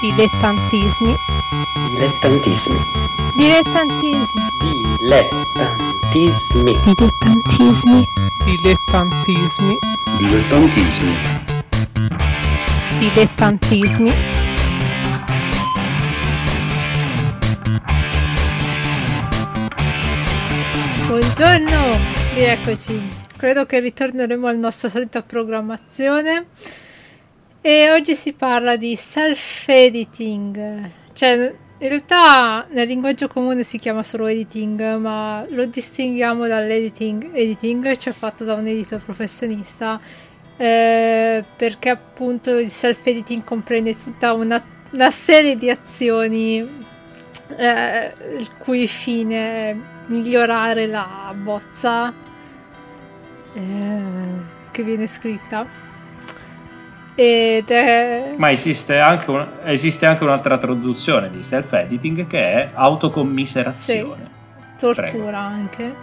Dilettantismi. Dilettantismi. Dilettantismi. Dilettantismi. Dilettantismi. Dilettantismi. Dilettantismi. Dilettantismi. Buongiorno, rieccoci. Credo che ritorneremo alla nostra solita programmazione. E oggi si parla di self-editing. Cioè, in realtà nel linguaggio comune si chiama solo editing, ma lo distinguiamo dall'editing editing, cioè fatto da un editor professionista, eh, perché appunto il self-editing comprende tutta una, una serie di azioni eh, il cui fine è migliorare la bozza eh, che viene scritta. È... Ma esiste anche, un, esiste anche un'altra traduzione di self-editing che è autocommiserazione. Sì, tortura Prego. anche.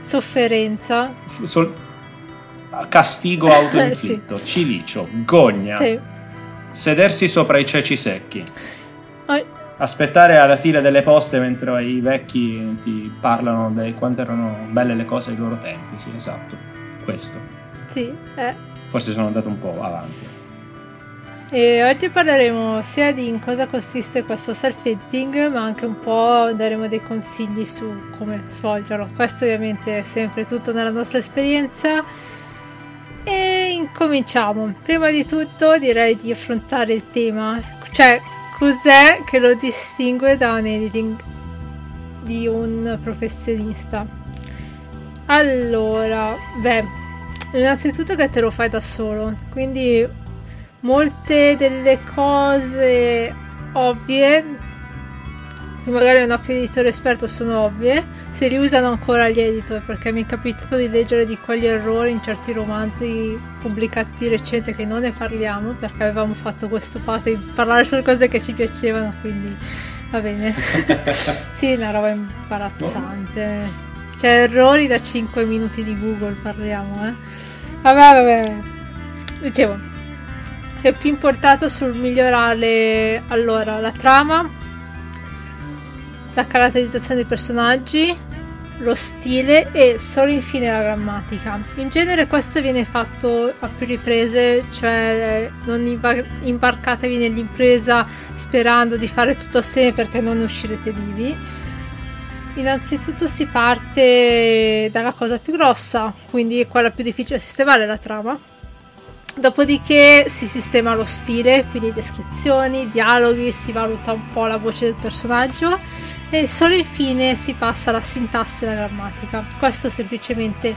Sofferenza. F- sol- castigo autoinflitto. sì. Cilicio. Gogna. Sì. Sedersi sopra i ceci secchi. Oh. Aspettare alla fila delle poste mentre i vecchi ti parlano di quanto erano belle le cose ai loro tempi. Sì, esatto. Questo. Sì, eh forse sono andato un po' avanti. E oggi parleremo sia di in cosa consiste questo self-editing, ma anche un po' daremo dei consigli su come svolgerlo. Questo ovviamente è sempre tutto nella nostra esperienza. E incominciamo. Prima di tutto direi di affrontare il tema, cioè cos'è che lo distingue da un editing di un professionista. Allora, beh, Innanzitutto che te lo fai da solo, quindi molte delle cose ovvie, che magari un occhio editore esperto sono ovvie, se li usano ancora gli editor, perché mi è capitato di leggere di quegli errori in certi romanzi pubblicati di recente che non ne parliamo, perché avevamo fatto questo patto di parlare solo cose che ci piacevano, quindi va bene. sì, una roba imbarazzante. Cioè, errori da 5 minuti di Google parliamo, eh. Vabbè, vabbè. Dicevo, è più importato sul migliorare allora la trama, la caratterizzazione dei personaggi, lo stile e solo infine la grammatica. In genere questo viene fatto a più riprese, cioè non imbarcatevi nell'impresa sperando di fare tutto assieme perché non uscirete vivi Innanzitutto si parte dalla cosa più grossa, quindi quella più difficile da sistemare, la trama. Dopodiché si sistema lo stile, quindi descrizioni, dialoghi, si valuta un po' la voce del personaggio e solo infine si passa alla sintassi e alla grammatica. Questo semplicemente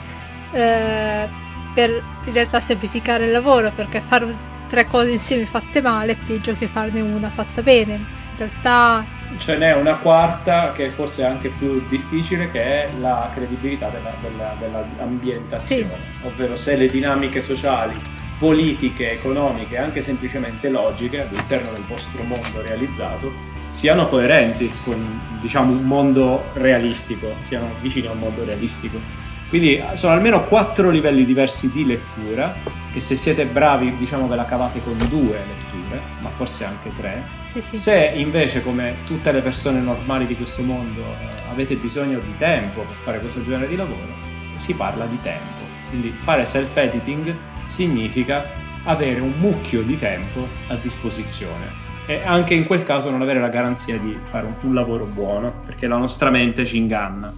eh, per in realtà semplificare il lavoro, perché fare tre cose insieme fatte male è peggio che farne una fatta bene. In realtà ce n'è una quarta che forse è anche più difficile che è la credibilità della, della, dell'ambientazione, sì. ovvero se le dinamiche sociali, politiche, economiche, anche semplicemente logiche all'interno del vostro mondo realizzato siano coerenti con diciamo un mondo realistico, siano vicini a un mondo realistico. Quindi sono almeno quattro livelli diversi di lettura che se siete bravi diciamo ve la cavate con due letture, ma forse anche tre sì. Se invece, come tutte le persone normali di questo mondo, eh, avete bisogno di tempo per fare questo genere di lavoro, si parla di tempo. Quindi fare self-editing significa avere un mucchio di tempo a disposizione e anche in quel caso non avere la garanzia di fare un, un lavoro buono, perché la nostra mente ci inganna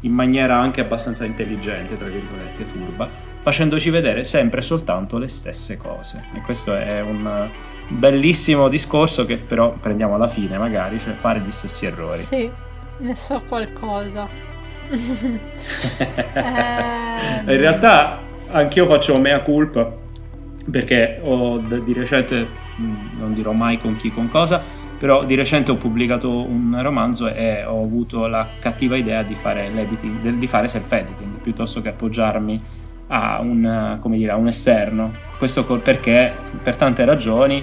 in maniera anche abbastanza intelligente, tra virgolette, furba, facendoci vedere sempre e soltanto le stesse cose. E questo è un bellissimo discorso che però prendiamo alla fine magari, cioè fare gli stessi errori. Sì, ne so qualcosa. eh... In realtà anch'io faccio mea culpa perché ho di recente, mm, non dirò mai con chi, con cosa, però di recente ho pubblicato un romanzo e ho avuto la cattiva idea di fare, di fare self-editing piuttosto che appoggiarmi a un, dire, a un esterno. Questo perché per tante ragioni,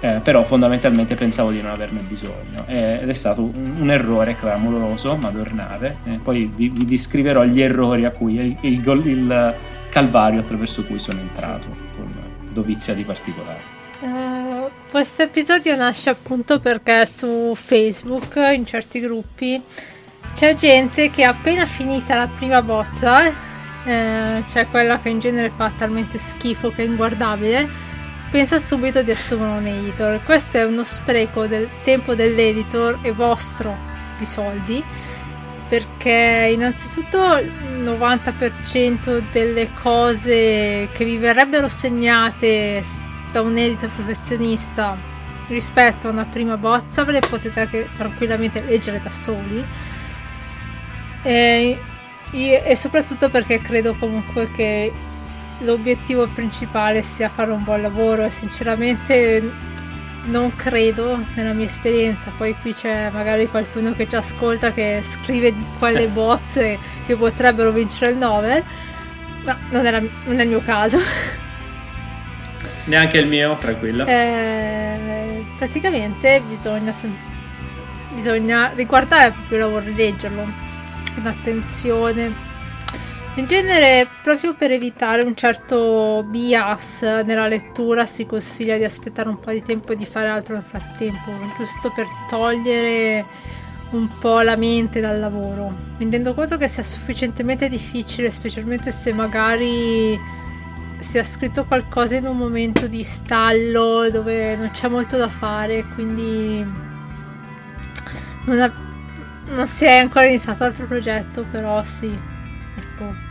eh, però fondamentalmente pensavo di non averne bisogno ed è stato un, un errore clamoroso, madornale. Eh, poi vi, vi, descriverò gli errori a cui il, il, il, calvario attraverso cui sono entrato con dovizia di particolare. Uh, questo episodio nasce appunto perché su Facebook, in certi gruppi, c'è gente che appena finita la prima bozza, eh, cioè quella che in genere fa talmente schifo che è inguardabile, pensa subito di assumere un editor. Questo è uno spreco del tempo dell'editor e vostro di soldi perché innanzitutto il 90% delle cose che vi verrebbero segnate da un editor professionista rispetto a una prima bozza ve le potete anche tranquillamente leggere da soli e, e soprattutto perché credo comunque che l'obiettivo principale sia fare un buon lavoro. E sinceramente non credo nella mia esperienza, poi qui c'è magari qualcuno che ci ascolta che scrive di quelle bozze che potrebbero vincere il Nobel, ma non, era, non è il mio caso. Neanche il mio, tranquilla. Eh, praticamente bisogna, bisogna riguardare proprio il lavoro e leggerlo con attenzione in genere, proprio per evitare un certo bias nella lettura, si consiglia di aspettare un po' di tempo e di fare altro nel frattempo, giusto per togliere un po' la mente dal lavoro. Mi rendo conto che sia sufficientemente difficile, specialmente se magari si è scritto qualcosa in un momento di stallo dove non c'è molto da fare, quindi non, ha, non si è ancora iniziato altro progetto, però sì, ecco.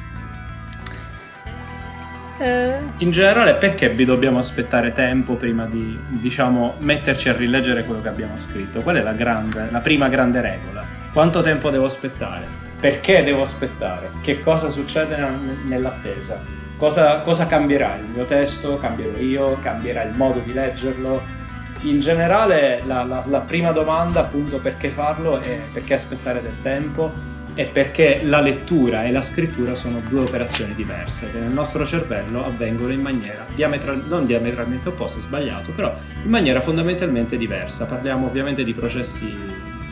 Eh... In generale, perché vi dobbiamo aspettare tempo prima di, diciamo, metterci a rileggere quello che abbiamo scritto? Qual è la, grande, la prima grande regola? Quanto tempo devo aspettare? Perché devo aspettare? Che cosa succede nell'attesa? Cosa, cosa cambierà il mio testo? Cambierò io? Cambierà il modo di leggerlo? In generale, la, la, la prima domanda, appunto, perché farlo è perché aspettare del tempo è perché la lettura e la scrittura sono due operazioni diverse che nel nostro cervello avvengono in maniera diametral- non diametralmente opposta, sbagliato, però in maniera fondamentalmente diversa. Parliamo ovviamente di processi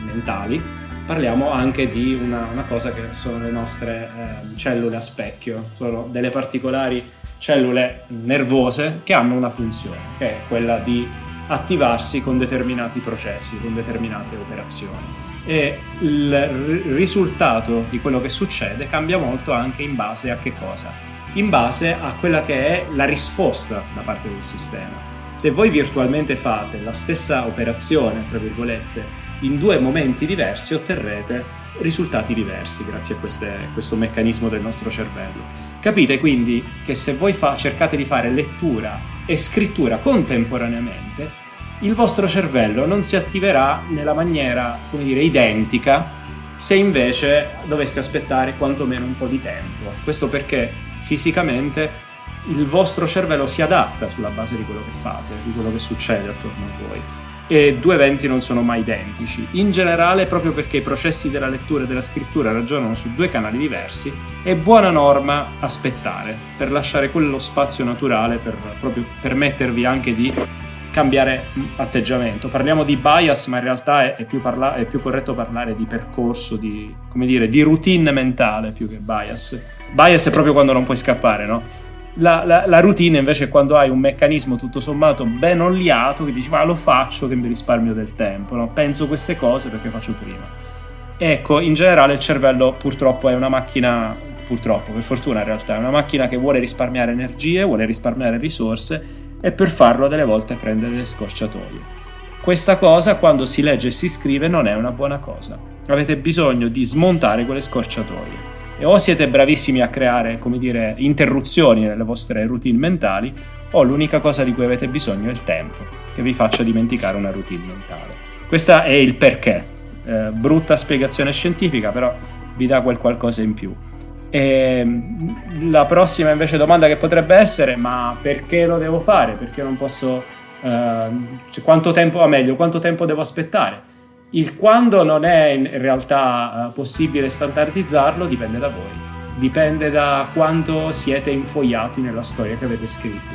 mentali, parliamo anche di una, una cosa che sono le nostre eh, cellule a specchio, sono delle particolari cellule nervose che hanno una funzione, che è quella di attivarsi con determinati processi, con determinate operazioni e il risultato di quello che succede cambia molto anche in base a che cosa? In base a quella che è la risposta da parte del sistema. Se voi virtualmente fate la stessa operazione, tra virgolette, in due momenti diversi, otterrete risultati diversi grazie a queste, questo meccanismo del nostro cervello. Capite quindi che se voi fa, cercate di fare lettura e scrittura contemporaneamente, il vostro cervello non si attiverà nella maniera, come dire, identica se invece doveste aspettare quantomeno un po' di tempo. Questo perché fisicamente il vostro cervello si adatta sulla base di quello che fate, di quello che succede attorno a voi. E due eventi non sono mai identici. In generale, proprio perché i processi della lettura e della scrittura ragionano su due canali diversi, è buona norma aspettare per lasciare quello spazio naturale per proprio permettervi anche di cambiare atteggiamento. Parliamo di bias, ma in realtà è, è, più, parla- è più, corretto parlare di percorso, di, dire, di, routine mentale più che bias. Bias è proprio quando non puoi scappare, no? La, la, la, routine invece è quando hai un meccanismo tutto sommato ben oliato che dici ma lo faccio che mi risparmio del tempo, no? penso queste cose perché faccio prima. Ecco, in generale il cervello purtroppo è una macchina, purtroppo, per fortuna in realtà, è una macchina che vuole risparmiare energie, vuole risparmiare risorse e per farlo delle volte prende delle scorciatoie. Questa cosa quando si legge e si scrive non è una buona cosa. Avete bisogno di smontare quelle scorciatoie. E o siete bravissimi a creare, come dire, interruzioni nelle vostre routine mentali, o l'unica cosa di cui avete bisogno è il tempo, che vi faccia dimenticare una routine mentale. Questo è il perché. Eh, brutta spiegazione scientifica, però vi dà quel qualcosa in più. E mm, la prossima invece domanda che potrebbe essere: ma perché lo devo fare? Perché non posso. Uh, quanto tempo, va meglio, quanto tempo devo aspettare? Il quando non è in realtà uh, possibile standardizzarlo dipende da voi, dipende da quanto siete infoiati nella storia che avete scritto.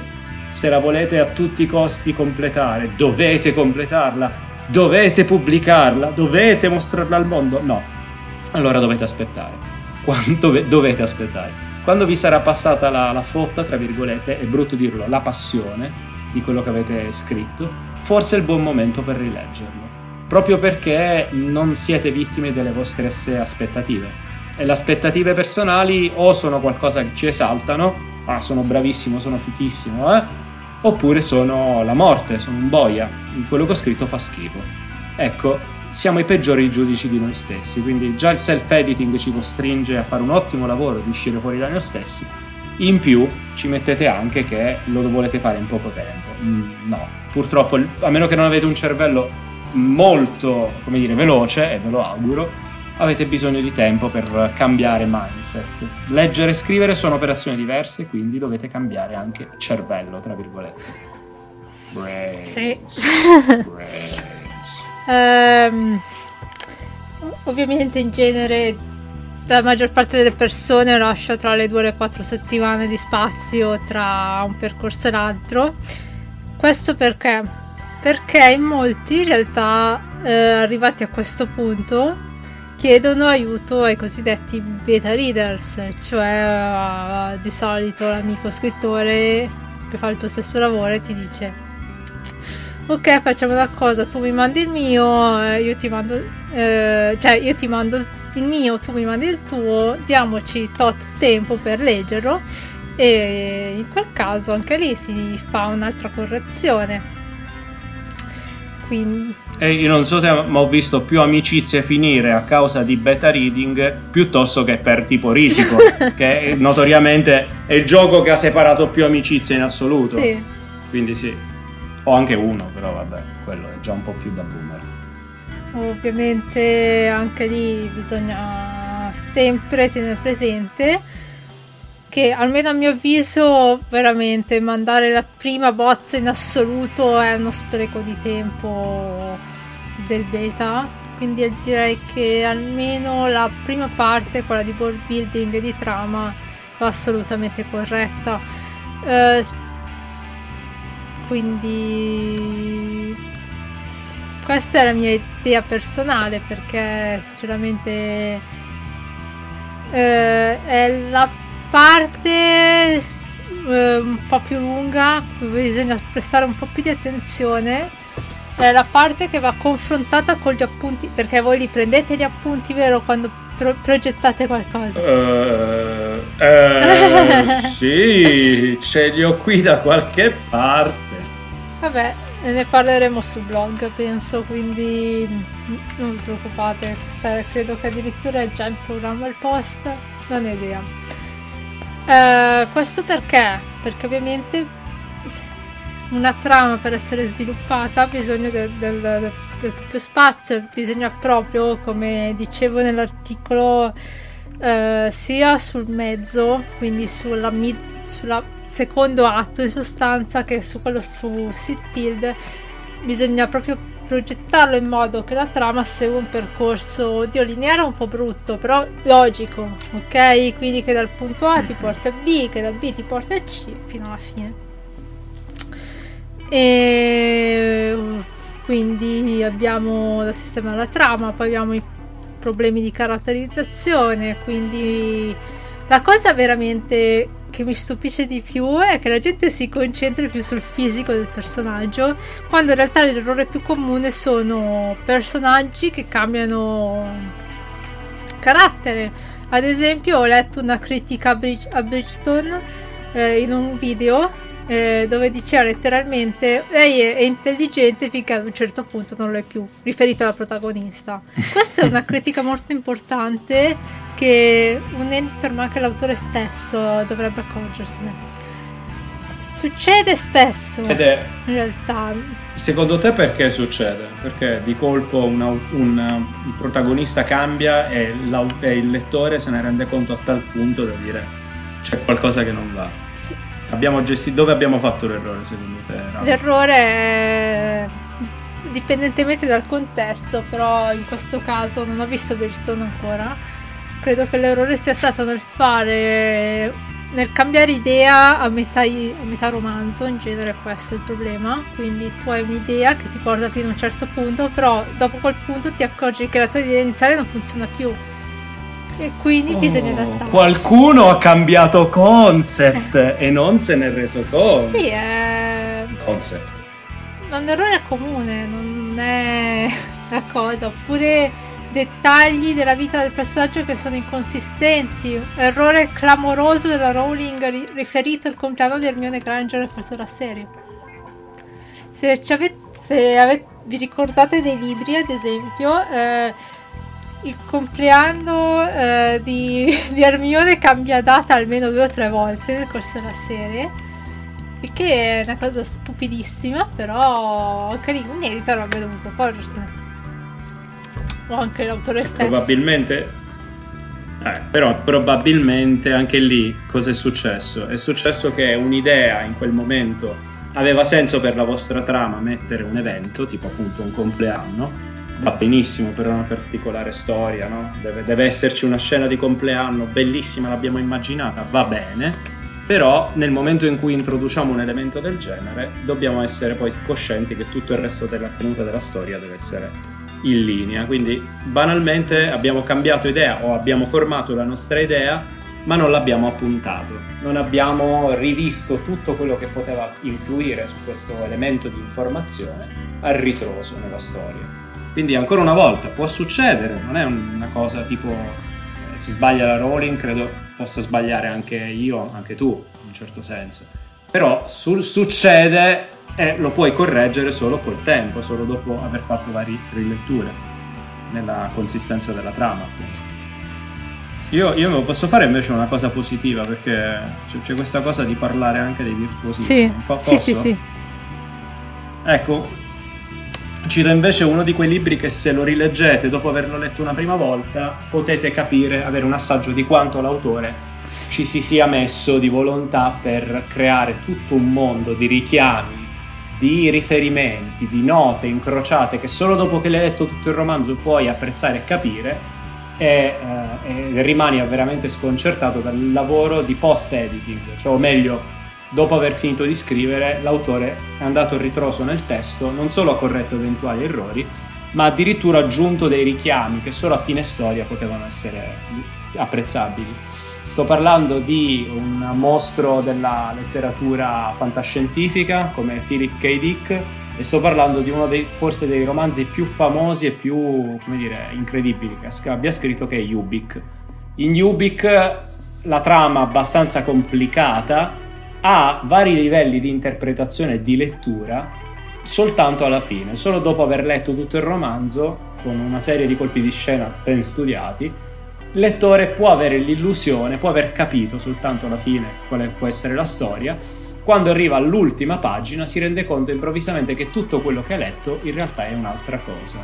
Se la volete a tutti i costi completare, dovete completarla, dovete pubblicarla, dovete mostrarla al mondo, no, allora dovete aspettare quanto dovete aspettare. Quando vi sarà passata la, la fotta, tra virgolette, è brutto dirlo, la passione di quello che avete scritto, forse è il buon momento per rileggerlo. Proprio perché non siete vittime delle vostre aspettative. E le aspettative personali o sono qualcosa che ci esaltano, ah, sono bravissimo, sono fichissimo, eh? oppure sono la morte, sono un boia. Quello che ho scritto fa schifo. Ecco, siamo i peggiori giudici di noi stessi, quindi già il self-editing ci costringe a fare un ottimo lavoro di uscire fuori da noi stessi. In più ci mettete anche che lo volete fare in poco tempo. Mm, no, purtroppo, a meno che non avete un cervello molto, come dire, veloce, e ve lo auguro, avete bisogno di tempo per cambiare mindset. Leggere e scrivere sono operazioni diverse, quindi dovete cambiare anche cervello, tra virgolette. Brains. Sì. Brains. um, ovviamente in genere la maggior parte delle persone lascia tra le due e le quattro settimane di spazio tra un percorso e l'altro. Questo perché? Perché in molti in realtà eh, arrivati a questo punto chiedono aiuto ai cosiddetti beta readers, cioè uh, di solito l'amico scrittore che fa il tuo stesso lavoro e ti dice ok facciamo una cosa, tu mi mandi il mio, eh, io ti mando, eh, cioè io ti mando il mio, tu mi mandi il tuo, diamoci tot tempo per leggerlo e in quel caso anche lì si fa un'altra correzione. Quindi e io non so te, ma ho visto più amicizie finire a causa di beta reading piuttosto che per tipo risico, che notoriamente è il gioco che ha separato più amicizie in assoluto. Sì. Quindi sì. Ho anche uno, però vabbè, quello è già un po' più da boomer. Ovviamente anche lì bisogna sempre tenere presente che almeno a mio avviso veramente mandare la prima bozza in assoluto è uno spreco di tempo del beta. Quindi direi che almeno la prima parte quella di board building e di trama va assolutamente corretta. Eh, quindi questa è la mia idea personale perché sinceramente eh, è la parte eh, un po' più lunga, bisogna prestare un po' più di attenzione, è la parte che va confrontata con gli appunti, perché voi li prendete gli appunti, vero, quando pro- progettate qualcosa? Uh, uh, sì, ce li ho qui da qualche parte. Vabbè, ne parleremo sul blog, penso, quindi non vi preoccupate, credo che addirittura è già in programma il post, non ho idea. Uh, questo perché? Perché ovviamente una trama per essere sviluppata ha bisogno del, del, del, proprio spazio, bisogna proprio, come dicevo nell'articolo, uh, sia sul mezzo, quindi sulla, mid, sulla secondo atto in sostanza, che su quello su Seedfield, bisogna proprio progettarlo in modo che la trama segua un percorso, oddio, lineare un po' brutto, però logico, ok? Quindi che dal punto A ti porta a B, che da B ti porta a C fino alla fine. E quindi abbiamo da sistemare la trama, poi abbiamo i problemi di caratterizzazione, quindi la cosa veramente che mi stupisce di più è che la gente si concentra più sul fisico del personaggio, quando in realtà l'errore più comune sono personaggi che cambiano carattere. Ad esempio, ho letto una critica a, Bridge- a Bridgestone eh, in un video eh, dove diceva letteralmente lei è, è, intelligente finché ad un certo punto non lo è più, riferito alla protagonista. Questa è una critica molto importante che un editor ma anche l'autore stesso dovrebbe accorgersene. Succede spesso Ed è, in realtà. Secondo te perché succede? Perché di colpo una, un, un, protagonista cambia e, e, il lettore se ne rende conto a tal punto da dire c'è qualcosa che non va. Sì. Abbiamo gestito, dove abbiamo fatto l'errore secondo te? Rav? L'errore è dipendentemente dal contesto, però in questo caso non ho visto Bridgestone ancora credo che l'errore sia stato nel fare nel cambiare idea a metà, a metà, romanzo, in genere questo è il problema, quindi tu hai un'idea che ti porta fino a un certo punto, però dopo quel punto ti accorgi che la tua idea iniziale non funziona più. E quindi oh, bisogna adattare. Qualcuno ha cambiato concept eh. e non se ne è reso conto. Sì, è... Concept. un errore comune, non è la cosa. Oppure dettagli della vita del personaggio che sono inconsistenti. Errore clamoroso della Rowling ri- riferito al compleanno di Hermione Granger verso la serie. Se, avete, se avete, vi ricordate dei libri, ad esempio, eh, il compleanno eh, di, di Hermione cambia data almeno due o tre volte nel corso della serie. Il che è una cosa stupidissima, però carino, un editor avrebbe dovuto accorgersene. O anche l'autore stesso. Probabilmente. Eh, però probabilmente anche lì cosa è successo? È successo che un'idea in quel momento aveva senso per la vostra trama mettere un evento, tipo appunto un compleanno, va benissimo per una particolare storia, no? deve, deve, esserci una scena di compleanno bellissima, l'abbiamo immaginata, va bene, però nel momento in cui introduciamo un elemento del genere dobbiamo essere poi coscienti che tutto il resto della tenuta della storia deve essere in linea. Quindi banalmente abbiamo cambiato idea o abbiamo formato la nostra idea, ma non l'abbiamo appuntato. Non abbiamo rivisto tutto quello che poteva influire su questo elemento di informazione a ritroso nella storia. Quindi ancora una volta può succedere, non è una cosa tipo eh, si sbaglia la Rowling, credo possa sbagliare anche io, anche tu, in un certo senso. Però sul, succede e lo puoi correggere solo col tempo, solo dopo aver fatto varie riletture nella consistenza della trama. Io, io posso fare invece una cosa positiva perché c'è, questa cosa di parlare anche dei virtuosisti. Sì, po- sì, sì, sì. Ecco, cito invece uno di quei libri che se lo rileggete dopo averlo letto una prima volta potete capire, avere un assaggio di quanto l'autore ci si sia messo di volontà per creare tutto un mondo di richiami, di riferimenti, di note incrociate che solo dopo che l'hai letto tutto il romanzo puoi apprezzare e capire e, eh, e rimani veramente sconcertato dal lavoro di post-editing, cioè o meglio, dopo aver finito di scrivere, l'autore è andato a ritroso nel testo, non solo ha corretto eventuali errori, ma addirittura aggiunto dei richiami che solo a fine storia potevano essere apprezzabili. Sto parlando di un mostro della letteratura fantascientifica come Philip K. Dick e sto parlando di uno dei forse dei romanzi più famosi e più, come dire, incredibili che abbia scritto che è Ubik. In Ubik la trama abbastanza complicata ha vari livelli di interpretazione e di lettura soltanto alla fine, solo dopo aver letto tutto il romanzo con una serie di colpi di scena ben studiati il lettore può avere l'illusione, può aver capito soltanto alla fine quale può essere la storia, quando arriva all'ultima pagina si rende conto improvvisamente che tutto quello che ha letto in realtà è un'altra cosa.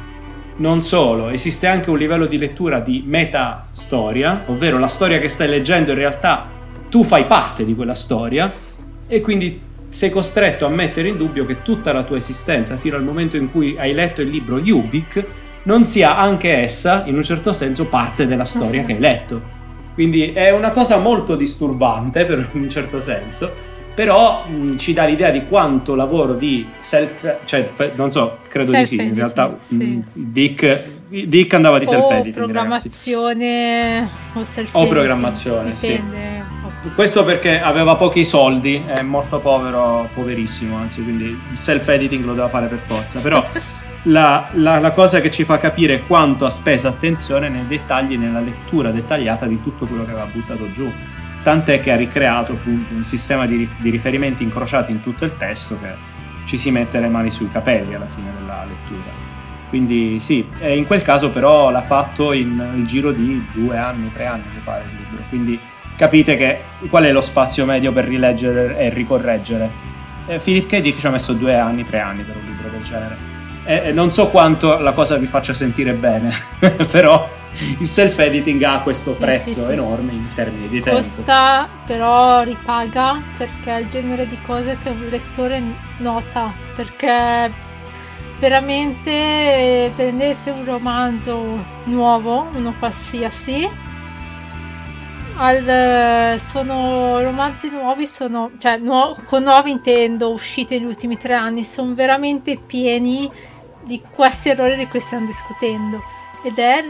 Non solo, esiste anche un livello di lettura di metastoria, ovvero la storia che stai leggendo in realtà tu fai parte di quella storia e quindi sei costretto a mettere in dubbio che tutta la tua esistenza fino al momento in cui hai letto il libro Ubik non sia anche essa, in un certo senso, parte della storia che hai letto. Quindi è una cosa molto disturbante, per un certo senso, però mh, ci dà l'idea di quanto lavoro di self... cioè, non so, credo di sì, in realtà sì. mh, Dick, Dick, andava di self-editing, programmazione ragazzi. o self-editing. O programmazione, Dipende. sì. Questo perché aveva pochi soldi, è morto povero, poverissimo, anzi, quindi il self-editing lo doveva fare per forza, però... la, la, la, cosa che ci fa capire quanto ha speso attenzione nei dettagli, nella lettura dettagliata di tutto quello che aveva buttato giù. Tant'è che ha ricreato appunto un sistema di, di riferimenti incrociati in tutto il testo che ci si mette le mani sui capelli alla fine della lettura. Quindi sì, in quel caso però l'ha fatto in il giro di due anni, tre anni mi pare il libro. Quindi capite che qual è lo spazio medio per rileggere e ricorreggere. Eh, Philip K. Dick ci ha messo due anni, tre anni per un libro del genere eh, non so quanto la cosa vi faccia sentire bene, però il self-editing ha questo prezzo sì, sì, enorme in termini di tempo. Costa, però ripaga perché è il genere di cose che un lettore nota, perché veramente prendete un romanzo nuovo, uno qualsiasi, al, sono romanzi nuovi, sono, cioè nuo, con nuovi intendo, usciti negli ultimi tre anni, sono veramente pieni di questi errori di cui stiamo discutendo. Ed è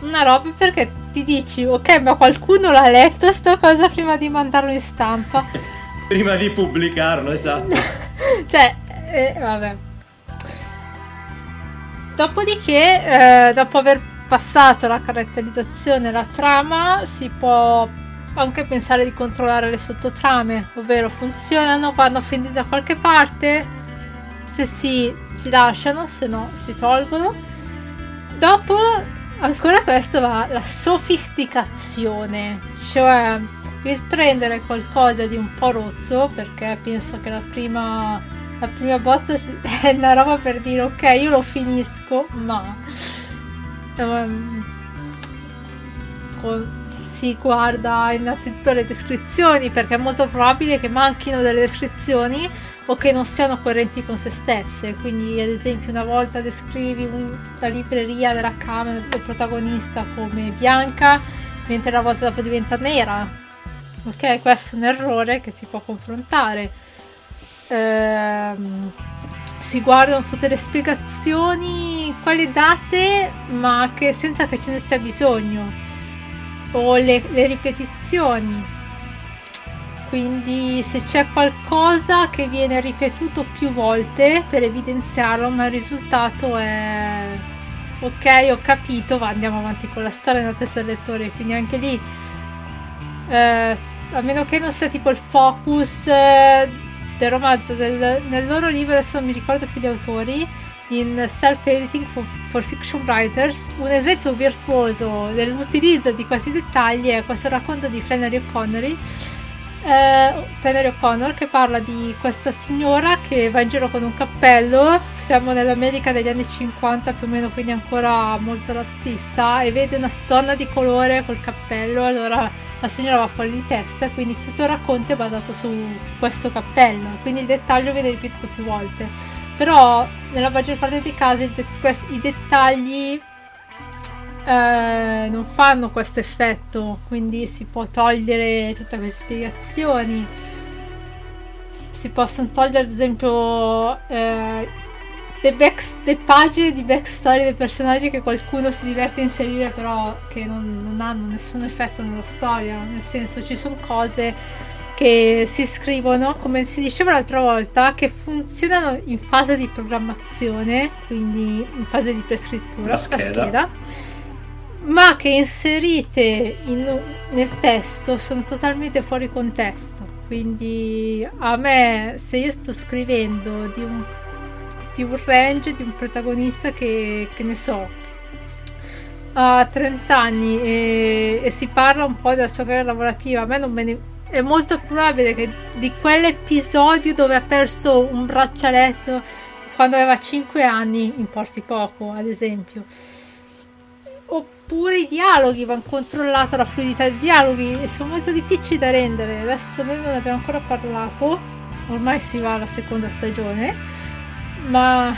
una roba perché ti dici, ok, ma qualcuno l'ha letto sta cosa prima di mandarlo in stampa. prima di pubblicarlo, esatto. cioè, eh, vabbè. dopodiché, eh, dopo aver passato la caratterizzazione la trama, si può anche pensare di controllare le sottotrame, ovvero funzionano, vanno a finire da qualche parte, se sì si lasciano, se no si tolgono. Dopo, ancora questo va la sofisticazione, cioè il prendere qualcosa di un po' rozzo, perché penso che la prima, la prima bozza è una roba per dire ok, io lo finisco, ma... Con, si guarda innanzitutto le descrizioni perché è molto probabile che manchino delle descrizioni o che non siano coerenti con se stesse. Quindi, ad esempio, una volta descrivi la libreria della camera del protagonista come bianca, mentre la volta dopo diventa nera. Ok, questo è un errore che si può confrontare. Ehm, si guardano tutte le spiegazioni, quali date, ma che senza che ce ne sia bisogno o le, le ripetizioni. Quindi se c'è qualcosa che viene ripetuto più volte per evidenziarlo, ma il risultato è ok, ho capito, va, andiamo avanti con la storia nella testa del lettore. Quindi anche lì, eh, a meno che non sia tipo il focus eh, del romanzo, del, nel loro libro, adesso non mi ricordo più gli autori, in Self-Editing for, for, Fiction Writers. Un esempio virtuoso dell'utilizzo di questi dettagli è questo racconto di Flannery O'Connor, eh, Flannery O'Connor che parla di questa signora che va in giro con un cappello, siamo nell'America degli anni 50 più o meno, quindi ancora molto razzista, e vede una donna di colore col cappello, allora la signora va fuori di testa, quindi tutto il racconto è basato su questo cappello, quindi il dettaglio viene ripetuto più volte però nella maggior parte dei casi i dettagli eh, non fanno questo effetto, quindi si può togliere tutte queste spiegazioni. Si possono togliere ad esempio eh, le, back, le, pagine di backstory dei personaggi che qualcuno si diverte a inserire però che non, non hanno nessun effetto nella storia, nel senso ci sono cose che si scrivono, come si diceva l'altra volta, che funzionano in fase di programmazione, quindi in fase di prescrittura, la scheda, la scheda ma che inserite in, nel testo sono totalmente fuori contesto. Quindi a me, se io sto scrivendo di un, di un range, di un protagonista che, che ne so, ha 30 anni e, e, si parla un po' della sua carriera lavorativa, a me non me ne è molto probabile che di quell'episodio dove ha perso un braccialetto quando aveva 5 anni importi poco, ad esempio. Oppure i dialoghi, vanno controllato la fluidità dei dialoghi e sono molto difficili da rendere. Adesso noi non abbiamo ancora parlato, ormai si va alla seconda stagione, ma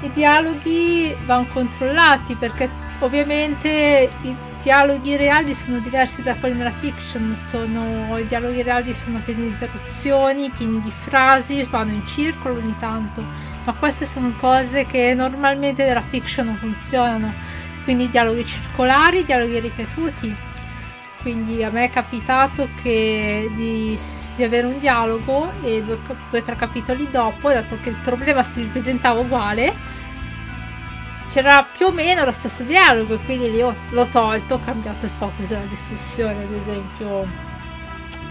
i dialoghi vanno controllati perché ovviamente i dialoghi reali sono diversi da quelli nella fiction, sono, i dialoghi reali sono pieni di interruzioni, pieni di frasi, vanno in circolo ogni tanto, ma queste sono cose che normalmente nella fiction non funzionano, quindi dialoghi circolari, dialoghi ripetuti. Quindi a me è capitato che di, di avere un dialogo e due o tre capitoli dopo, dato che il problema si ripresentava uguale, c'era più o meno lo stesso dialogo e quindi lì ho, l'ho tolto, ho cambiato il focus della discussione, ad esempio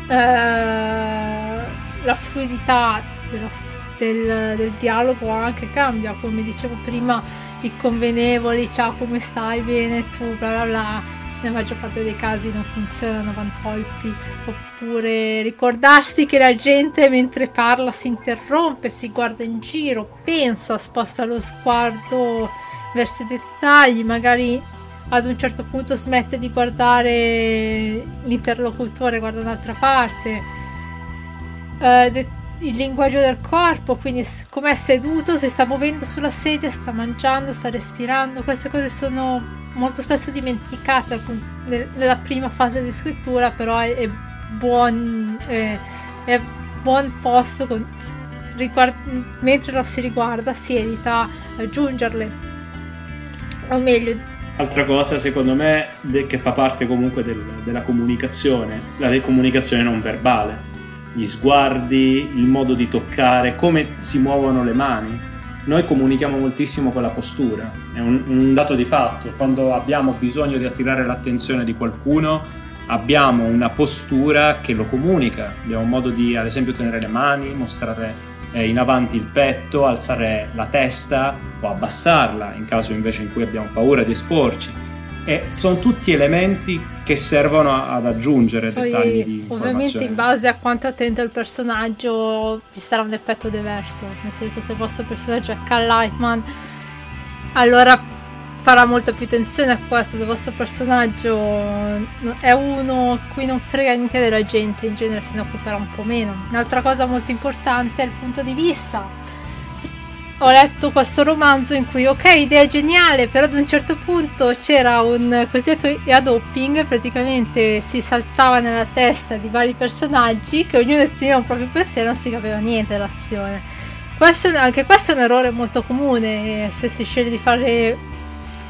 eh, la fluidità dello, del, del, dialogo anche cambia, come dicevo prima, i convenevoli, ciao come stai, bene, tu, bla bla bla, nella maggior parte dei casi non funzionano, vanno tolti, oppure ricordarsi che la gente mentre parla si interrompe, si guarda in giro, pensa, sposta lo sguardo verso i dettagli, magari ad un certo punto smette di guardare l'interlocutore, guarda un'altra parte. Uh, de- il linguaggio del corpo, quindi come è seduto, si sta muovendo sulla sedia, sta mangiando, sta respirando, queste cose sono molto spesso dimenticate nella prima fase di scrittura, però è, è buon, è, è buon posto con, riguard- mentre lo si riguarda, si edita, aggiungerle o meglio altra cosa secondo me de- che fa parte comunque del, della comunicazione la comunicazione non verbale. Gli sguardi il modo di toccare come si muovono le mani. Noi comunichiamo moltissimo con la postura, è un, un, dato di fatto, quando abbiamo bisogno di attirare l'attenzione di qualcuno abbiamo una postura che lo comunica, abbiamo un modo di ad esempio tenere le mani, mostrare eh, in avanti il petto, alzare la testa o abbassarla in caso invece in cui abbiamo paura di esporci. E sono tutti elementi che servono ad aggiungere Poi, dettagli di Ovviamente in base a quanto attento il personaggio ci sarà un effetto diverso, nel senso se il vostro personaggio è Cal Lightman allora farà molta più attenzione a questo, il vostro personaggio è uno a cui non frega niente della gente, in genere se ne occuperà un po' meno. Un'altra cosa molto importante è il punto di vista ho letto questo romanzo in cui, ok, idea geniale, però ad un certo punto c'era un cosiddetto adopping, praticamente si saltava nella testa di vari personaggi che ognuno esprimeva un proprio pensiero e non si capiva niente dell'azione. Questo, anche questo è un errore molto comune se si sceglie di, fare,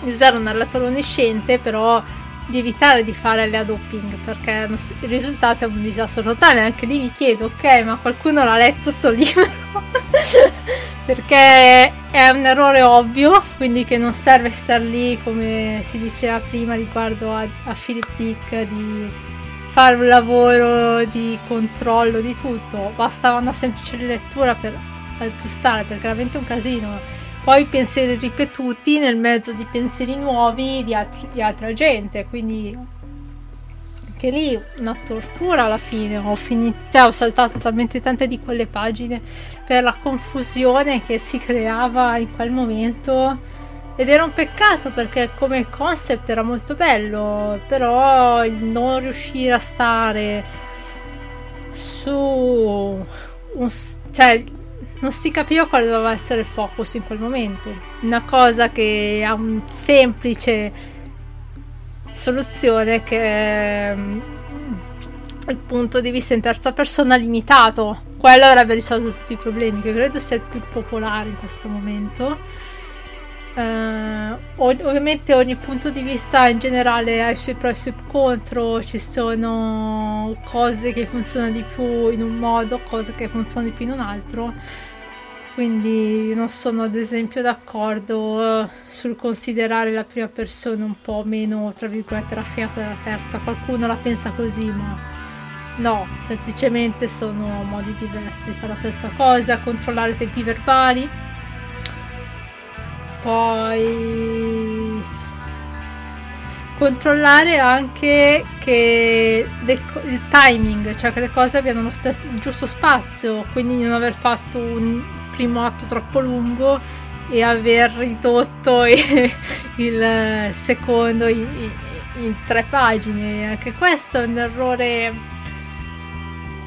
di usare un narratore onnisciente, però di evitare di fare le adopping perché il risultato è un disastro totale. Anche lì mi chiedo, ok, ma qualcuno l'ha letto sto libro? perché è un errore ovvio, quindi che non serve star lì come si diceva prima riguardo a, a Philip Dick di fare un lavoro di controllo di tutto, bastava una semplice rilettura per aggiustare perché è veramente un casino poi pensieri ripetuti nel mezzo di pensieri nuovi di, altri, di altra gente, quindi anche lì una tortura alla fine, ho finito, ho saltato talmente tante di quelle pagine per la confusione che si creava in quel momento. Ed era un peccato perché come concept era molto bello, però il non riuscire a stare su un, cioè non si capiva quale doveva essere il focus in quel momento. Una cosa che ha un semplice soluzione che è mm, il punto di vista in terza persona limitato. Quello avrebbe risolto tutti i problemi, che credo sia il più popolare in questo momento. Uh, ovviamente ogni punto di vista in generale ha i suoi pro e i suoi contro, ci sono cose che funzionano di più in un modo, cose che funzionano di più in un altro quindi non sono ad esempio d'accordo eh, sul considerare la prima persona un po' meno, tra virgolette, raffinata della terza. Qualcuno la pensa così, ma no, semplicemente sono modi diversi di fare la stessa cosa, controllare i tempi verbali. Poi controllare anche che il timing, cioè che le cose abbiano lo stesso, giusto spazio, quindi non aver fatto un primo atto troppo lungo e aver ridotto il secondo in, tre pagine. Anche questo è un errore,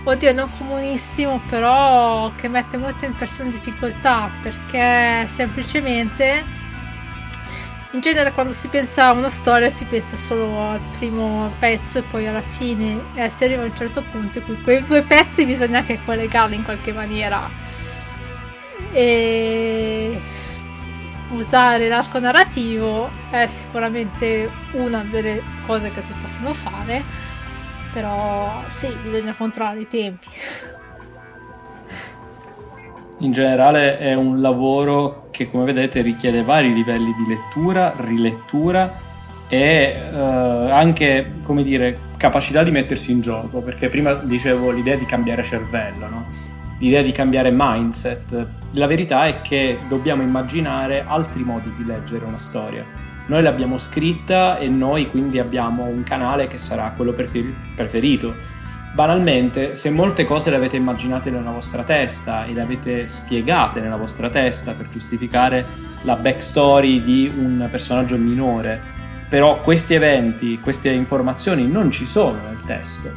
oddio, non comunissimo, però che mette molto in persone in difficoltà perché semplicemente in genere quando si pensa a una storia si pensa solo al primo pezzo e poi alla fine e si arriva a un certo punto in cui quei due pezzi bisogna anche collegarli in qualche maniera e usare l'arco narrativo è sicuramente una delle cose che si possono fare però sì bisogna controllare i tempi in generale è un lavoro che come vedete richiede vari livelli di lettura, rilettura e eh, anche come dire capacità di mettersi in gioco perché prima dicevo l'idea di cambiare cervello no? L'idea di cambiare mindset. La verità è che dobbiamo immaginare altri modi di leggere una storia. Noi l'abbiamo scritta e noi quindi abbiamo un canale che sarà quello preferito. Banalmente, se molte cose le avete immaginate nella vostra testa e le avete spiegate nella vostra testa per giustificare la backstory di un personaggio minore, però questi eventi, queste informazioni non ci sono nel testo,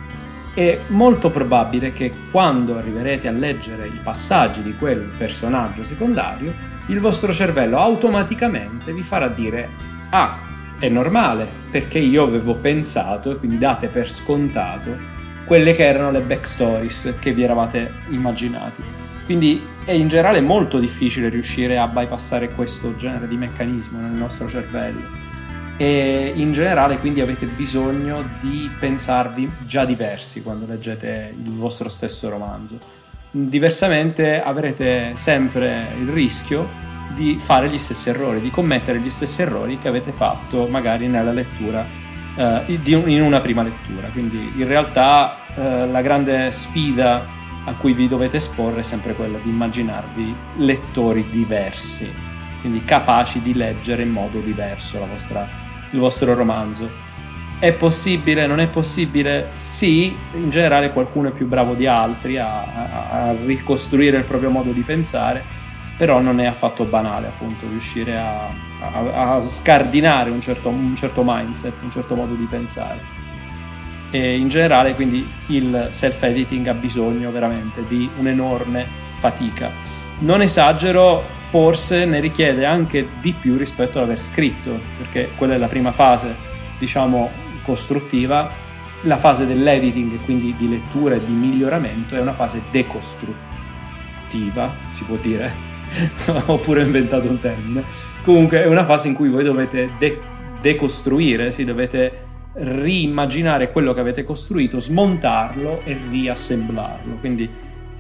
è molto probabile che quando arriverete a leggere i passaggi di quel personaggio secondario, il vostro cervello automaticamente vi farà dire ah, è normale, perché io avevo pensato, e quindi date per scontato, quelle che erano le backstories che vi eravate immaginati. Quindi è in generale molto difficile riuscire a bypassare questo genere di meccanismo nel nostro cervello e in generale quindi avete bisogno di pensarvi già diversi quando leggete il vostro stesso romanzo. Diversamente avrete sempre il rischio di fare gli stessi errori, di commettere gli stessi errori che avete fatto magari nella lettura, eh, in una prima lettura. Quindi in realtà eh, la grande sfida a cui vi dovete esporre è sempre quella di immaginarvi lettori diversi, quindi capaci di leggere in modo diverso vostra, il vostro romanzo. È possibile? Non è possibile? Sì, in generale qualcuno è più bravo di altri a, a, a ricostruire il proprio modo di pensare, però non è affatto banale appunto riuscire a, a scardinare un certo, un certo mindset, un certo modo di pensare. E in generale quindi il self-editing ha bisogno veramente di un'enorme fatica. Non esagero, forse ne richiede anche di più rispetto all'aver scritto, perché quella è la prima fase, diciamo, costruttiva, la fase dell'editing, quindi di lettura e di miglioramento, è una fase decostruttiva, si può dire, ho inventato un termine. Comunque è una fase in cui voi dovete de- decostruire, sì, dovete riimmaginare quello che avete costruito, smontarlo e riassemblarlo. Quindi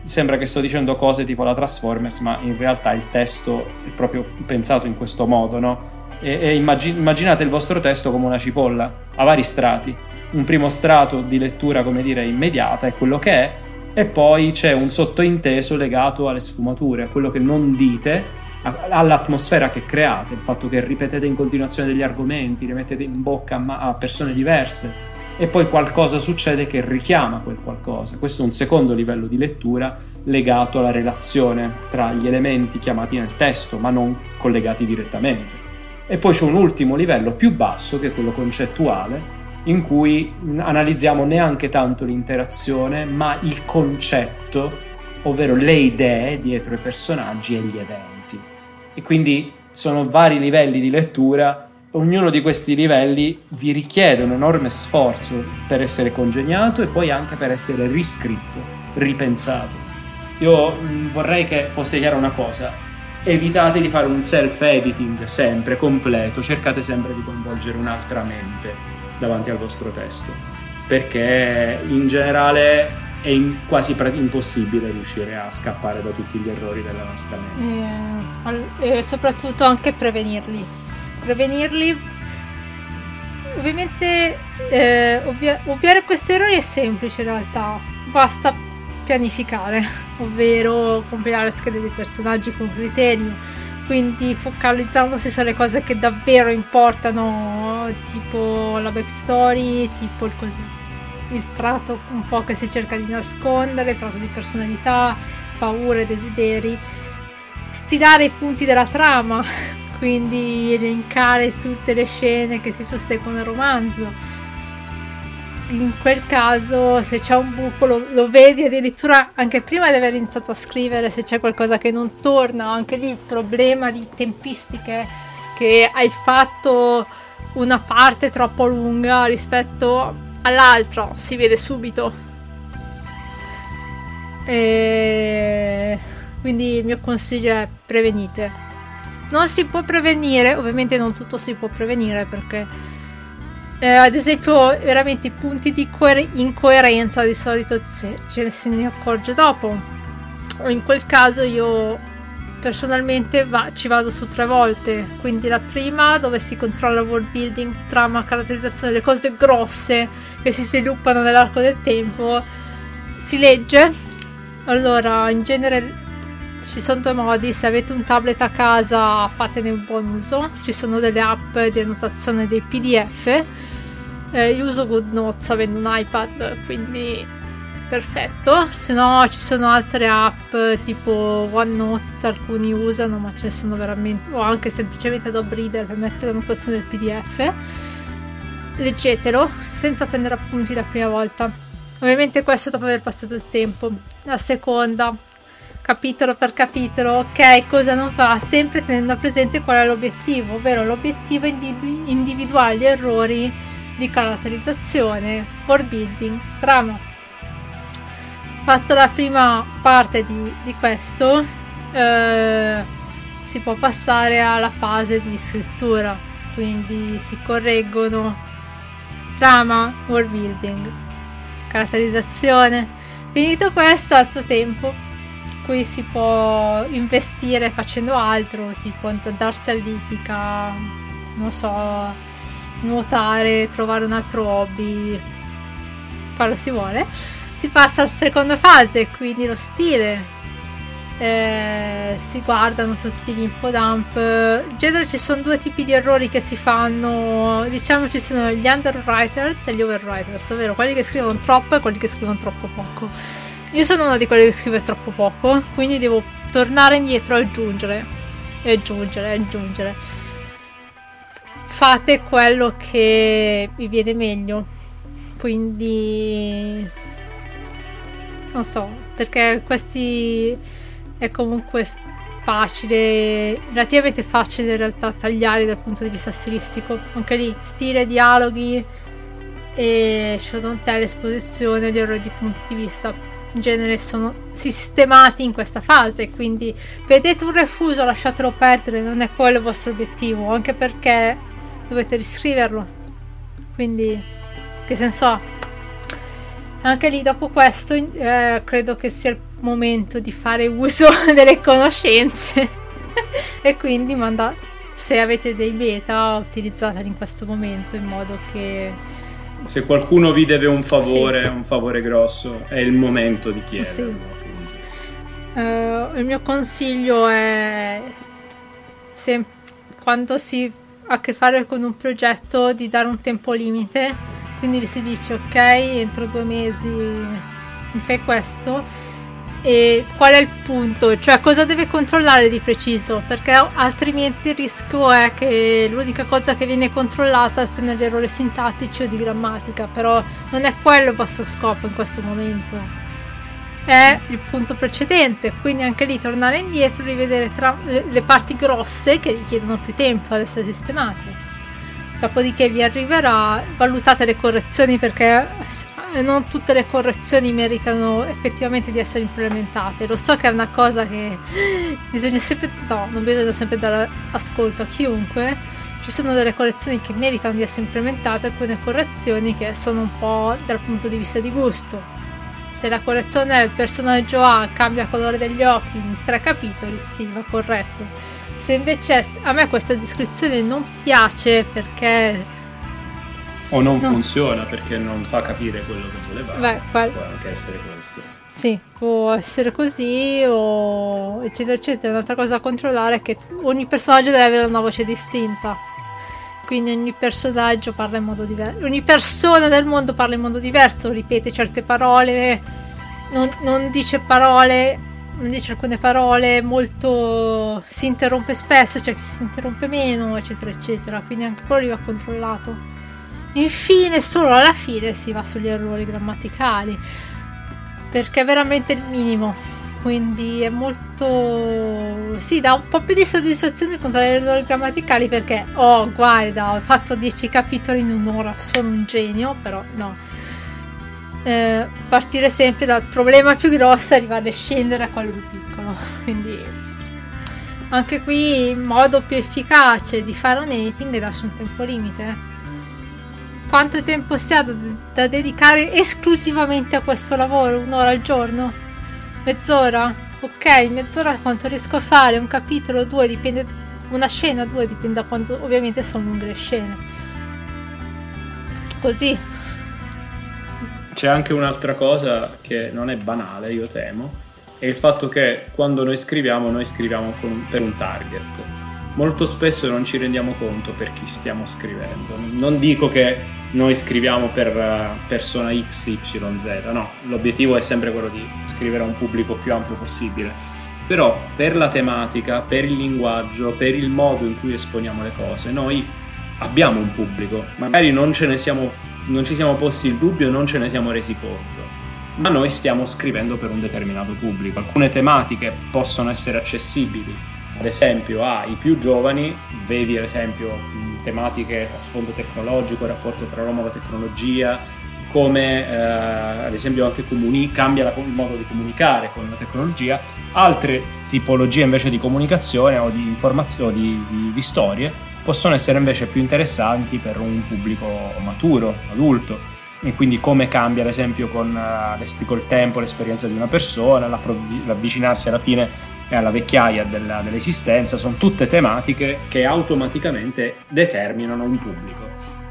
sembra che sto dicendo cose tipo la Transformers, ma in realtà il testo è proprio pensato in questo modo, no? e, e immagin- immaginate il vostro testo come una cipolla a vari strati. Un primo strato di lettura, come dire, immediata è quello che è, e poi c'è un sottointeso legato alle sfumature, a quello che non dite, all'atmosfera che create, il fatto che ripetete in continuazione degli argomenti, li mettete in bocca a persone diverse e poi qualcosa succede che richiama quel qualcosa. Questo è un secondo livello di lettura legato alla relazione tra gli elementi chiamati nel testo, ma non collegati direttamente. E poi c'è un ultimo livello più basso, che è quello concettuale, in cui analizziamo neanche tanto l'interazione, ma il concetto, ovvero le idee dietro i personaggi e gli eventi. E quindi sono vari livelli di lettura, ognuno di questi livelli vi richiede un enorme sforzo per essere congegnato e poi anche per essere riscritto, ripensato. Io vorrei che fosse chiara una cosa, evitate di fare un self-editing sempre completo, cercate sempre di coinvolgere un'altra mente davanti al vostro testo, perché in generale è quasi impossibile riuscire a scappare da tutti gli errori della nostra mente. E, e soprattutto anche prevenirli. Prevenirli. Ovviamente eh, ovvia- ovviare questi errori è semplice in realtà, basta pianificare, ovvero compilare schede dei personaggi con criterio, quindi focalizzandosi sulle cose che davvero importano, tipo la backstory, tipo il, cos- il tratto un po' che si cerca di nascondere, il tratto di personalità, paure, desideri, stilare i punti della trama, quindi elencare tutte le scene che si susseguono nel romanzo. In quel caso se c'è un buco lo, lo, vedi addirittura anche prima di aver iniziato a scrivere se c'è qualcosa che non torna anche lì il problema di tempistiche che hai fatto una parte troppo lunga rispetto all'altra si vede subito. E quindi il mio consiglio è prevenite non si può prevenire ovviamente non tutto si può prevenire perché eh, ad esempio, veramente i punti di coer- incoerenza di solito ce, ce se ne accorge dopo. In quel caso io personalmente va, ci vado su tre volte. Quindi la prima dove si controlla world building, trama, caratterizzazione, le cose grosse che si sviluppano nell'arco del tempo. Si legge. Allora, in genere ci sono due modi, se avete un tablet a casa fatene un buon uso, ci sono delle app di annotazione dei pdf, eh, io uso GoodNotes avendo un iPad, quindi perfetto, se no ci sono altre app tipo OneNote, alcuni usano ma ce ne sono veramente, o anche semplicemente Adobe Reader per mettere l'annotazione del pdf, leggetelo senza prendere appunti la prima volta. Ovviamente questo dopo aver passato il tempo. La seconda, capitolo per capitolo, ok, cosa non fa, sempre tenendo presente qual è l'obiettivo, ovvero l'obiettivo è di individuare gli errori di caratterizzazione, world building, trama. Fatto la prima parte di, di questo, eh, si può passare alla fase di scrittura, quindi si correggono trama, world building, caratterizzazione. Finito questo, altro tempo cui si può investire facendo altro, tipo andarsi all'ippica, non so, nuotare, trovare un altro hobby, quello si vuole. Si passa alla seconda fase, quindi lo stile. Eh, si guardano tutti gli infodump. In genere ci sono due tipi di errori che si fanno. Diciamo ci sono gli underwriters e gli overwriters, ovvero quelli che scrivono troppo e quelli che scrivono troppo poco. Io sono una di quelle che scrive troppo poco, quindi devo tornare indietro e aggiungere. E aggiungere, aggiungere fate quello che vi viene meglio. Quindi non so, perché questi è comunque facile, relativamente facile in realtà tagliare dal punto di vista stilistico. Anche lì, stile, dialoghi e show don't tell, esposizione, gli errori di punto di vista in genere sono sistemati in questa fase, quindi vedete un refuso, lasciatelo perdere, non è quello il vostro obiettivo, anche perché dovete riscriverlo. Quindi, che senso ha? Anche lì, dopo questo, eh, credo che sia il momento di fare uso delle conoscenze. e quindi, manda, se avete dei beta, utilizzateli in questo momento in modo che. Se qualcuno vi deve un favore, sì. un favore grosso, è il momento di chiederlo. Sì. Uh, il mio consiglio è se, quando si a che fare con un progetto di dare un tempo limite, quindi si dice ok, entro due mesi mi fai questo. E qual è il punto? Cioè cosa deve controllare di preciso? Perché altrimenti il rischio è che l'unica cosa che viene controllata siano gli errori sintattici o di grammatica, però non è quello il vostro scopo in questo momento è il punto precedente, quindi anche lì tornare indietro, rivedere tra le parti grosse che richiedono più tempo ad essere sistemate. Dopodiché vi arriverà, valutate le correzioni perché non tutte le correzioni meritano effettivamente di essere implementate. Lo so che è una cosa che bisogna sempre, no, non bisogna sempre dare ascolto a chiunque. Ci sono delle correzioni che meritano di essere implementate, alcune correzioni che sono un po' dal punto di vista di gusto se la correzione del personaggio A cambia colore degli occhi in tre capitoli, sì, va corretto. Se invece a me questa descrizione non piace perché... O non no. funziona perché non fa capire quello che voleva. Beh, qual... Può anche essere questo. Sì, può essere così o eccetera eccetera. Un'altra cosa da controllare è che ogni personaggio deve avere una voce distinta quindi ogni personaggio parla in modo diverso, ogni persona del mondo parla in modo diverso, ripete certe parole, non, non dice parole, non dice alcune parole, molto si interrompe spesso, c'è cioè chi si interrompe meno, eccetera, eccetera, quindi anche quello va controllato. Infine, solo alla fine si va sugli errori grammaticali, perché è veramente il minimo. Quindi è molto sì dà un po' più di soddisfazione contro le errori grammaticali perché oh guarda ho fatto 10 capitoli in un'ora sono un genio però no. Eh, partire sempre dal problema più grosso e arrivare a scendere a quello più piccolo. Quindi anche qui il modo più efficace di fare un editing è darsi un tempo limite quanto tempo si ha da, da dedicare esclusivamente a questo lavoro un'ora al giorno Mezz'ora? Ok, mezz'ora quanto riesco a fare? Un capitolo, due, dipende. Una scena, due, dipende da quanto. Ovviamente sono lunghe scene. Così. C'è anche un'altra cosa che non è banale, io temo, è il fatto che quando noi scriviamo, noi scriviamo un, per un target. Molto spesso non ci rendiamo conto per chi stiamo scrivendo. Non dico che noi scriviamo per eh, persona X, Y, Z, no, l'obiettivo è sempre quello di scrivere a un pubblico più ampio possibile. Però per la tematica, per il linguaggio, per il modo in cui esponiamo le cose, noi abbiamo un pubblico, magari non, siamo, non ci siamo posti il dubbio, non ce ne siamo resi conto, ma noi stiamo scrivendo per un determinato pubblico. Alcune tematiche possono essere accessibili, ad esempio ai più giovani, vedi ad esempio tematiche a sfondo tecnologico, il rapporto tra l'uomo e la tecnologia, come eh, ad esempio anche comuni- cambia la, il modo di comunicare con la tecnologia, altre tipologie invece di comunicazione o di informazioni di, di, di storie possono essere invece più interessanti per un pubblico maturo, adulto. e quindi come cambia ad esempio con uh, col tempo l'esperienza di una persona, l'avvicinarsi alla fine e alla vecchiaia della, dell'esistenza, sono tutte tematiche che automaticamente determinano un pubblico.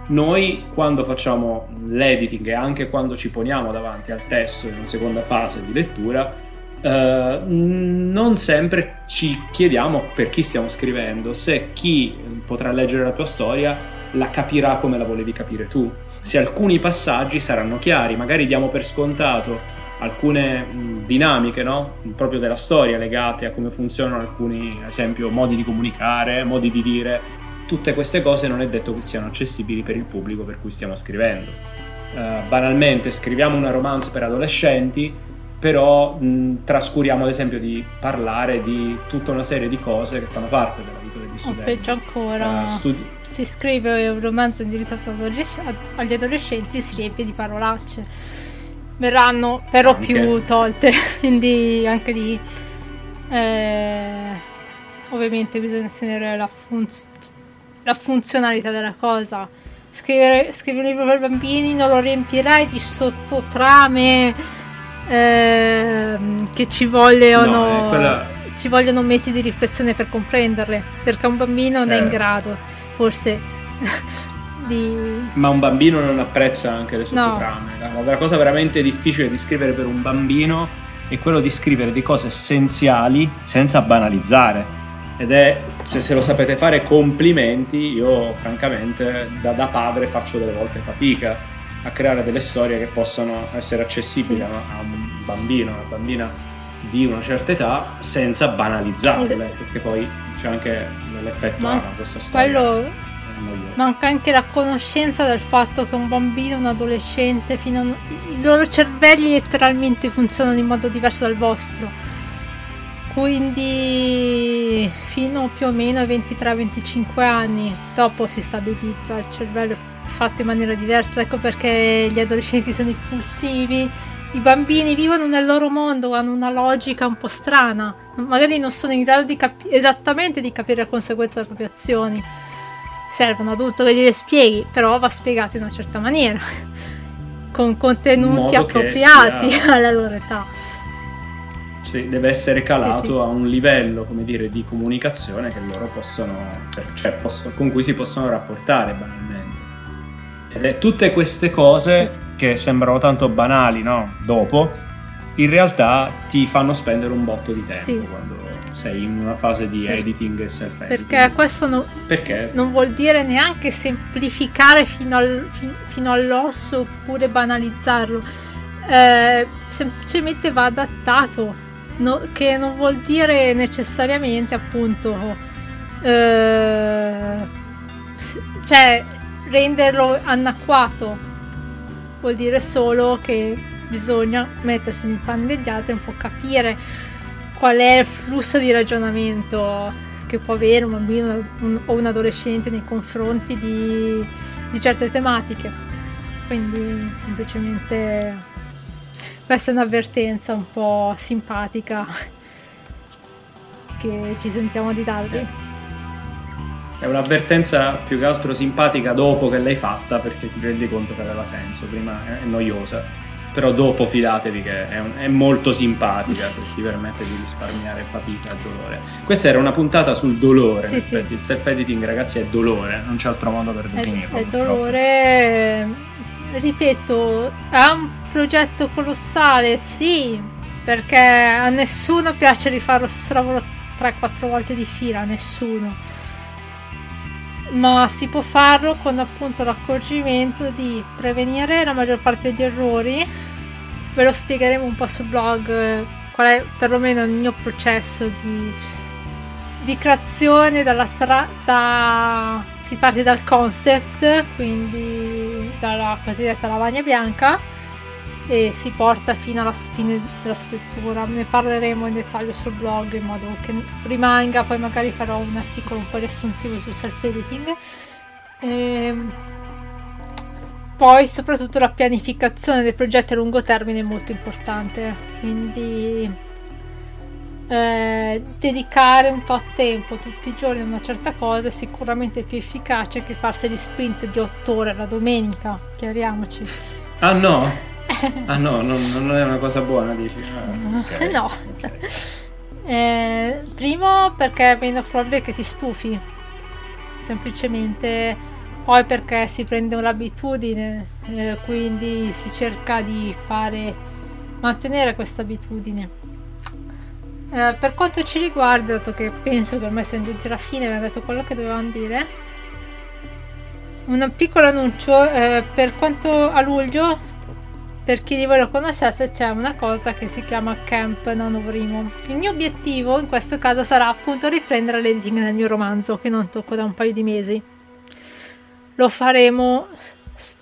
Noi quando facciamo l'editing e anche quando ci poniamo davanti al testo in una seconda fase di lettura, eh, non sempre ci chiediamo per chi stiamo scrivendo, se chi potrà leggere la tua storia la capirà come la volevi capire tu. Se alcuni passaggi saranno chiari, magari diamo per scontato alcune mh, dinamiche no? proprio della storia legate a come funzionano alcuni, ad esempio, modi di comunicare, modi di dire. Tutte queste cose non è detto che siano accessibili per il pubblico per cui stiamo scrivendo. Uh, banalmente scriviamo una romance per adolescenti, però mh, trascuriamo ad esempio di parlare di tutta una serie di cose che fanno parte della vita degli studenti. O peggio ancora, uh, studi- si scrive un romanzo indirizzato agli adolescenti e si riempie di parolacce. Verranno però anche. più tolte, quindi anche lì eh, ovviamente bisogna tenere la, funz- la, funzionalità della cosa. Scrivere, scrivere un libro per bambini non lo riempirei di sottotrame eh, che ci vogliono... No, quella... Ci vogliono mesi di riflessione per comprenderle, perché un bambino non eh. è in eh. grado forse di... Ma un bambino non apprezza anche le sottotrame. No. La, la cosa veramente difficile di scrivere per un bambino è quello di scrivere di cose essenziali senza banalizzare. Ed è, se, se lo sapete fare, complimenti. Io, francamente, da, da, padre faccio delle volte fatica a creare delle storie che possano essere accessibili sì. a, a, un bambino, una bambina di una certa età, senza banalizzarle, perché poi c'è anche l'effetto Ma questa storia. Quello manca anche la conoscenza del fatto che un bambino, un adolescente, fino a... i loro cervelli letteralmente funzionano in modo diverso dal vostro. Quindi fino più o meno ai 23-25 anni dopo si stabilizza il cervello fatto in maniera diversa. Ecco perché gli adolescenti sono impulsivi, i bambini vivono nel loro mondo, hanno una logica un po' strana, magari non sono in grado di capi- esattamente di capire le conseguenze delle proprie azioni. Serve un adulto che gliele spieghi, però va spiegato in una certa maniera, con contenuti appropriati sia... alla loro età. Sì, deve essere calato sì, sì. a un livello, come dire, di comunicazione che loro possono, cioè, possono, con cui si possono rapportare banalmente. Ed è tutte queste cose che sembrano tanto banali, no? Dopo, in realtà ti fanno spendere un botto di tempo sì. quando sei in una fase di per, editing e self-editing. Perché questo no, perché? non vuol dire neanche semplificare fino, al, fi, fino all'osso oppure banalizzarlo. Eh, semplicemente va adattato, no, che non vuol dire necessariamente appunto eh, cioè renderlo anacquato vuol dire solo che bisogna mettersi nei panni degli altri un po' capire qual è il flusso di ragionamento che può avere un bambino o un adolescente nei confronti di, di certe tematiche. Quindi semplicemente questa è un'avvertenza un po' simpatica che ci sentiamo di darvi. È un'avvertenza più che altro simpatica dopo che l'hai fatta perché ti rendi conto che aveva senso, prima è noiosa, però dopo fidatevi che è, un, è molto simpatica se ti permette di risparmiare fatica e dolore. Questa era una puntata sul dolore, sì, sì. il self-editing ragazzi è dolore, non c'è altro modo per definirlo. È, è dolore, ripeto, è un progetto colossale, sì, perché a nessuno piace rifare lo stesso lavoro 3-4 volte di fila, a nessuno ma si può farlo con appunto l'accorgimento di prevenire la maggior parte degli errori. Ve lo spiegheremo un po' sul blog eh, qual è perlomeno il mio processo di, di creazione dalla tra- da, si parte dal concept, quindi dalla cosiddetta lavagna bianca e si porta fino alla fine della scrittura. Ne parleremo in dettaglio sul blog in modo che rimanga, poi magari farò un articolo un po' riassuntivo sul self-editing. E ehm, poi soprattutto la pianificazione del progetto a lungo termine è molto importante, quindi eh, dedicare un po' tempo tutti i giorni a una certa cosa è sicuramente più efficace che farsi gli sprint di 8 ore la domenica, chiariamoci Ah no? Ah no, non, non è una cosa buona, dici? Ah, ok. No. Eh, primo perché è meno probabile che ti stufi. Semplicemente. Poi perché si prende un'abitudine, eh, quindi si cerca di fare mantenere questa abitudine. Eh, per quanto ci riguarda, dato che penso che ormai siamo giunti alla fine, abbiamo detto quello che dovevamo dire. Un piccolo annuncio, eh, per quanto a luglio, per chi di voi lo conoscesse, c'è una cosa che si chiama Camp Nanovrimo. Il mio obiettivo in questo caso sarà appunto riprendere l'editing nel mio romanzo, che non tocco da un paio di mesi. Lo faremo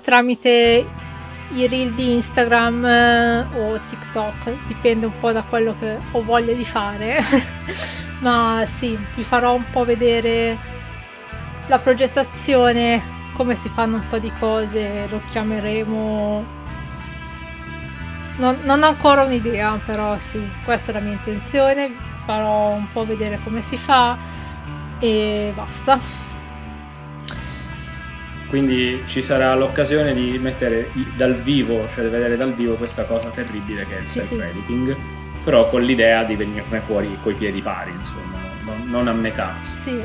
tramite i reel di Instagram eh, o TikTok, dipende un po' da quello che ho voglia di fare. Ma sì, vi farò un po' vedere la progettazione, come si fanno un po' di cose, lo chiameremo... Non, non ho ancora un'idea, però sì, questa è la mia intenzione. Farò un po' vedere come si fa e basta. Quindi ci sarà l'occasione di mettere dal vivo, cioè di vedere dal vivo questa cosa terribile che è il Sì, sì. self-editing, però con l'idea di venirne fuori coi piedi pari, insomma, non, non a metà. Sì,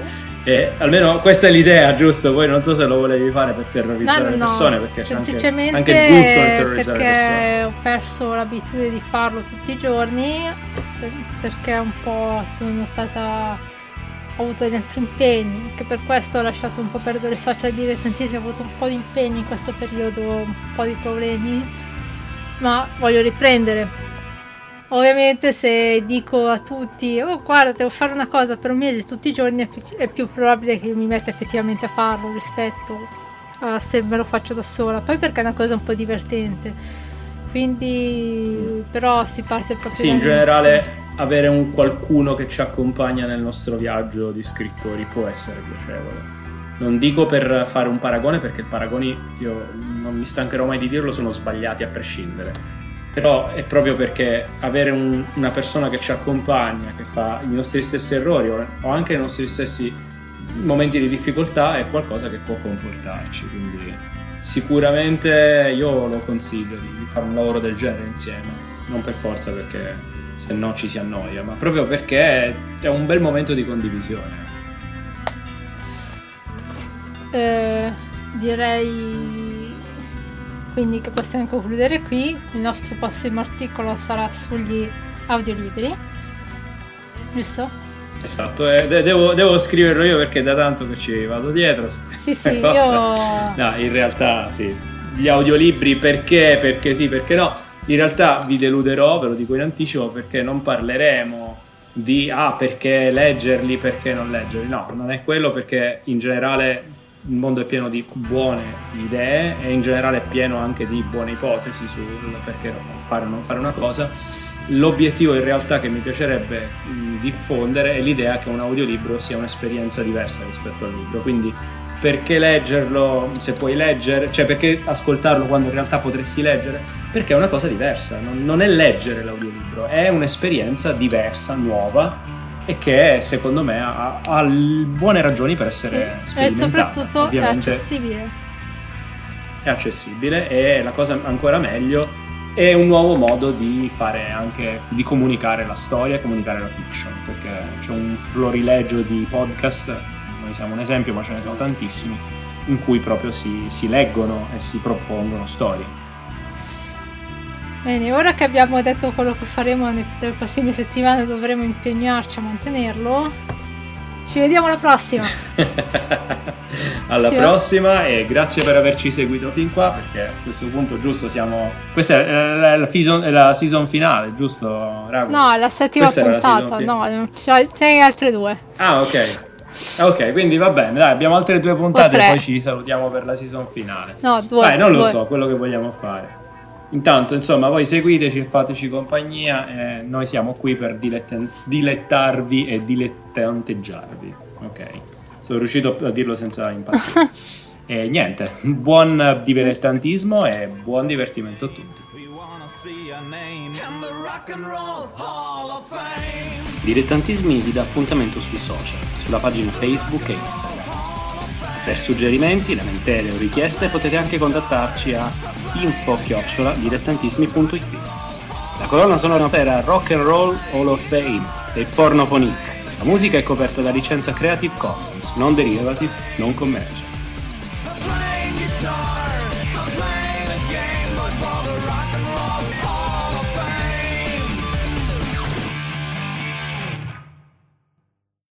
E almeno questa è l'idea, giusto? Poi non so se lo volevi fare per terrorizzare No, no, le no, persone, perché c'è anche, semplicemente anche il gusto nel terrorizzare le persone. perché ho perso l'abitudine di farlo tutti i giorni, perché un po' sono stata ho avuto degli altri impegni, anche per questo ho lasciato un po' perdere i social dilettantismi, ho avuto un po' di impegni in questo periodo, un po' di problemi, ma voglio riprendere. Ovviamente se dico a tutti, oh guarda, devo fare una cosa per un mese tutti i giorni, è più, è più probabile che mi metta effettivamente a farlo rispetto a se me lo faccio da sola. Poi perché è una cosa un po' divertente. Quindi, però si parte proprio Sì, in generale avere un qualcuno che ci accompagna nel nostro viaggio di scrittori può essere piacevole. Non dico per fare un paragone, perché i paragoni, io non mi stancherò mai di dirlo, sono sbagliati a prescindere. Però è proprio perché avere un- una persona che ci accompagna, che fa i nostri stessi errori o o anche i nostri stessi momenti di difficoltà è qualcosa che può confortarci. Quindi sicuramente io lo consiglio di di fare un lavoro del genere insieme. Non per forza perché se no ci si annoia, ma proprio perché è un bel momento di condivisione. Eh, direi quindi che possiamo concludere qui. Il nostro prossimo articolo sarà sugli audiolibri. Giusto? Esatto, e de- devo, devo scriverlo io perché da tanto che ci vado dietro. Sì, sì, cosa. io No, in realtà sì. Gli audiolibri perché? Perché sì, perché no? In realtà vi deluderò, ve lo dico in anticipo, perché non parleremo di ah, perché leggerli, perché non leggerli. No, non è quello perché in generale il mondo è pieno di buone idee e in generale è pieno anche di buone ipotesi sul perché fare o non fare una cosa. L'obiettivo in realtà che mi piacerebbe diffondere è l'idea che un audiolibro sia un'esperienza diversa rispetto al libro, quindi perché leggerlo se puoi leggere, cioè perché ascoltarlo quando in realtà potresti leggere? Perché è una cosa diversa, non, non è leggere l'audiolibro, è un'esperienza diversa, nuova e che secondo me ha, ha buone ragioni per essere e sperimentata. soprattutto è Ovviamente accessibile. è accessibile e la cosa ancora meglio è un nuovo modo di fare anche di comunicare la storia e comunicare la fiction perché c'è un florilegio di podcast noi siamo un esempio ma ce ne sono tantissimi in cui proprio si, si leggono e si propongono storie Bene, ora che abbiamo detto quello che faremo ne- nelle prossime settimane, dovremo impegnarci a mantenerlo. Ci vediamo alla prossima. alla Sì, prossima e grazie per averci seguito fin qua perché a questo punto giusto siamo questa è la, la season, la season finale giusto Rago? No, è la settima Questa puntata. No, c'è c'è altre due. Ah, ok. Ok, quindi va bene, dai, abbiamo altre due puntate e poi ci salutiamo per la season finale. No, due. Dai, non lo due. so, quello che vogliamo fare. Intanto, insomma, voi seguiteci, fateci compagnia e noi siamo qui per diletten- dilettarvi e dilettanteggiarvi. Ok, sono riuscito a dirlo senza impazzire. e niente, buon dilettantismo e buon divertimento a tutti. Dilettantismi vi dà appuntamento sui social, sulla pagina Facebook e Instagram. Per suggerimenti, lamentele o richieste potete anche contattarci a info-dilettantismi.it. La colonna sonora per Rock and Roll Hall of Fame dei Pornophonic. La musica è coperta da licenza Creative Commons, non derivative, non commercial.